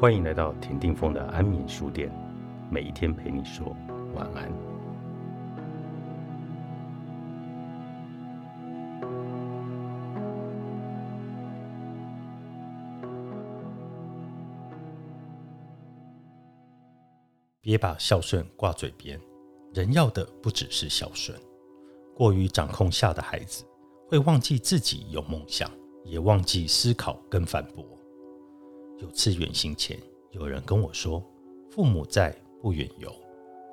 欢迎来到田定峰的安眠书店，每一天陪你说晚安。别把孝顺挂嘴边，人要的不只是孝顺。过于掌控下的孩子，会忘记自己有梦想，也忘记思考跟反驳。有次远行前，有人跟我说：“父母在，不远游。”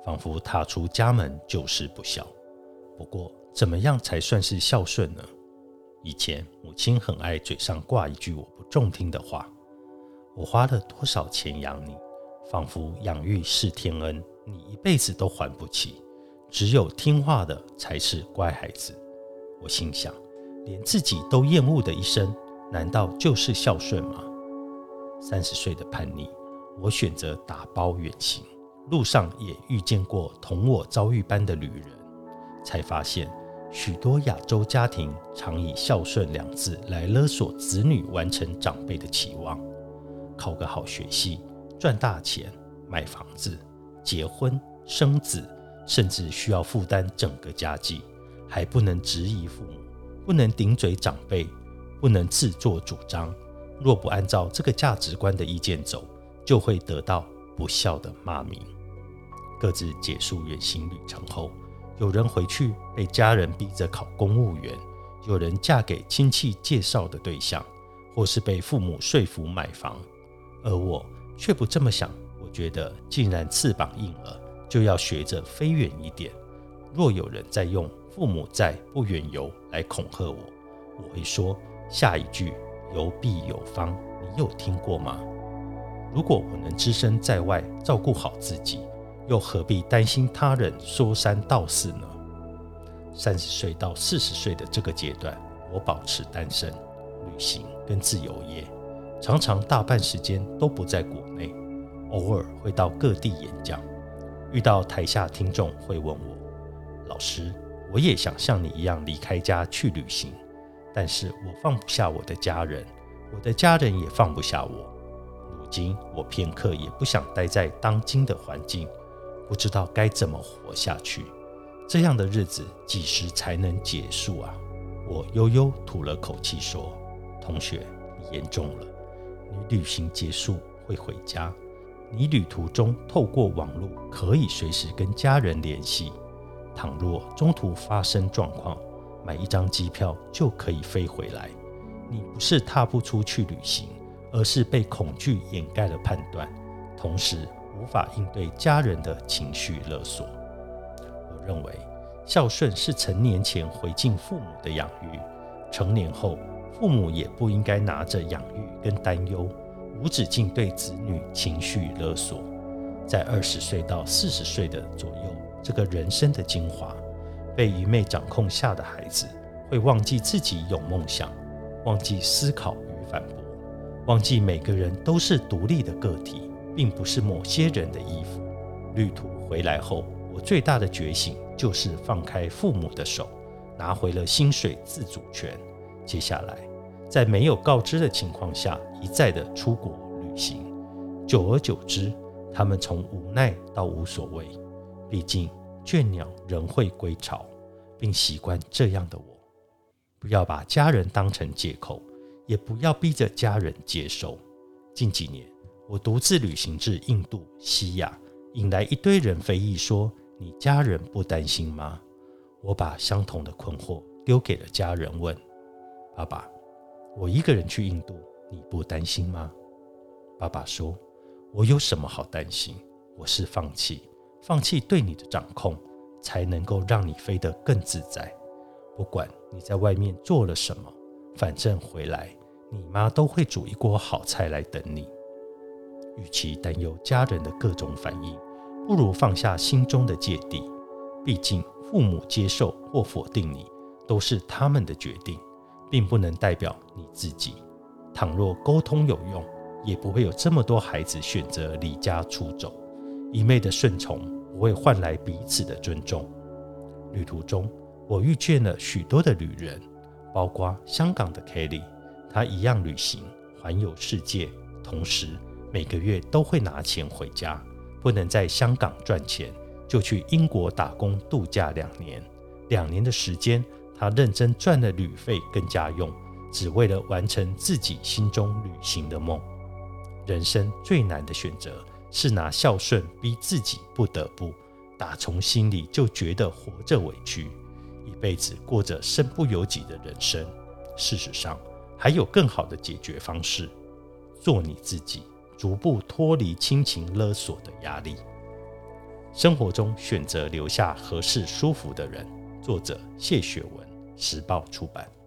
仿佛踏出家门就是不孝。不过，怎么样才算是孝顺呢？以前母亲很爱嘴上挂一句我不中听的话：“我花了多少钱养你，仿佛养育是天恩，你一辈子都还不起。只有听话的才是乖孩子。”我心想，连自己都厌恶的一生，难道就是孝顺吗？三十岁的叛逆，我选择打包远行，路上也遇见过同我遭遇般的旅人，才发现许多亚洲家庭常以孝顺两字来勒索子女完成长辈的期望。考个好学系，赚大钱，买房子，结婚生子，甚至需要负担整个家计，还不能质疑父母，不能顶嘴长辈，不能自作主张。若不按照这个价值观的意见走，就会得到不孝的骂名。各自结束远行旅程后，有人回去被家人逼着考公务员，有人嫁给亲戚介绍的对象，或是被父母说服买房。而我却不这么想。我觉得，既然翅膀硬了，就要学着飞远一点。若有人在用“父母在，不远游”来恐吓我，我会说下一句。有必有方，你有听过吗？如果我能只身在外照顾好自己，又何必担心他人说三道四呢？三十岁到四十岁的这个阶段，我保持单身，旅行跟自由业，常常大半时间都不在国内，偶尔会到各地演讲。遇到台下听众会问我：“老师，我也想像你一样离开家去旅行。”但是我放不下我的家人，我的家人也放不下我。如今我片刻也不想待在当今的环境，不知道该怎么活下去。这样的日子几时才能结束啊？我悠悠吐了口气说：“同学，你严重了。你旅行结束会回家，你旅途中透过网络可以随时跟家人联系。倘若中途发生状况，买一张机票就可以飞回来。你不是踏不出去旅行，而是被恐惧掩盖了判断，同时无法应对家人的情绪勒索。我认为孝顺是成年前回敬父母的养育，成年后父母也不应该拿着养育跟担忧，无止境对子女情绪勒索。在二十岁到四十岁的左右，这个人生的精华。被愚昧掌控下的孩子，会忘记自己有梦想，忘记思考与反驳，忘记每个人都是独立的个体，并不是某些人的衣服。旅途回来后，我最大的觉醒就是放开父母的手，拿回了薪水自主权。接下来，在没有告知的情况下，一再的出国旅行。久而久之，他们从无奈到无所谓。毕竟。倦鸟仍会归巢，并习惯这样的我。不要把家人当成借口，也不要逼着家人接受。近几年，我独自旅行至印度、西亚，引来一堆人非议说：“你家人不担心吗？”我把相同的困惑丢给了家人，问：“爸爸，我一个人去印度，你不担心吗？”爸爸说：“我有什么好担心？我是放弃。”放弃对你的掌控，才能够让你飞得更自在。不管你在外面做了什么，反正回来，你妈都会煮一锅好菜来等你。与其担忧家人的各种反应，不如放下心中的芥蒂。毕竟，父母接受或否定你，都是他们的决定，并不能代表你自己。倘若沟通有用，也不会有这么多孩子选择离家出走。一昧的顺从不会换来彼此的尊重。旅途中，我遇见了许多的旅人，包括香港的 Kelly，他一样旅行环游世界，同时每个月都会拿钱回家，不能在香港赚钱，就去英国打工度假两年。两年的时间，他认真赚了旅费跟家用，只为了完成自己心中旅行的梦。人生最难的选择是拿孝顺逼自己不得不，打从心里就觉得活着委屈，一辈子过着身不由己的人生。事实上，还有更好的解决方式：做你自己，逐步脱离亲情勒索的压力。生活中选择留下合适舒服的人。作者谢雪文，时报出版。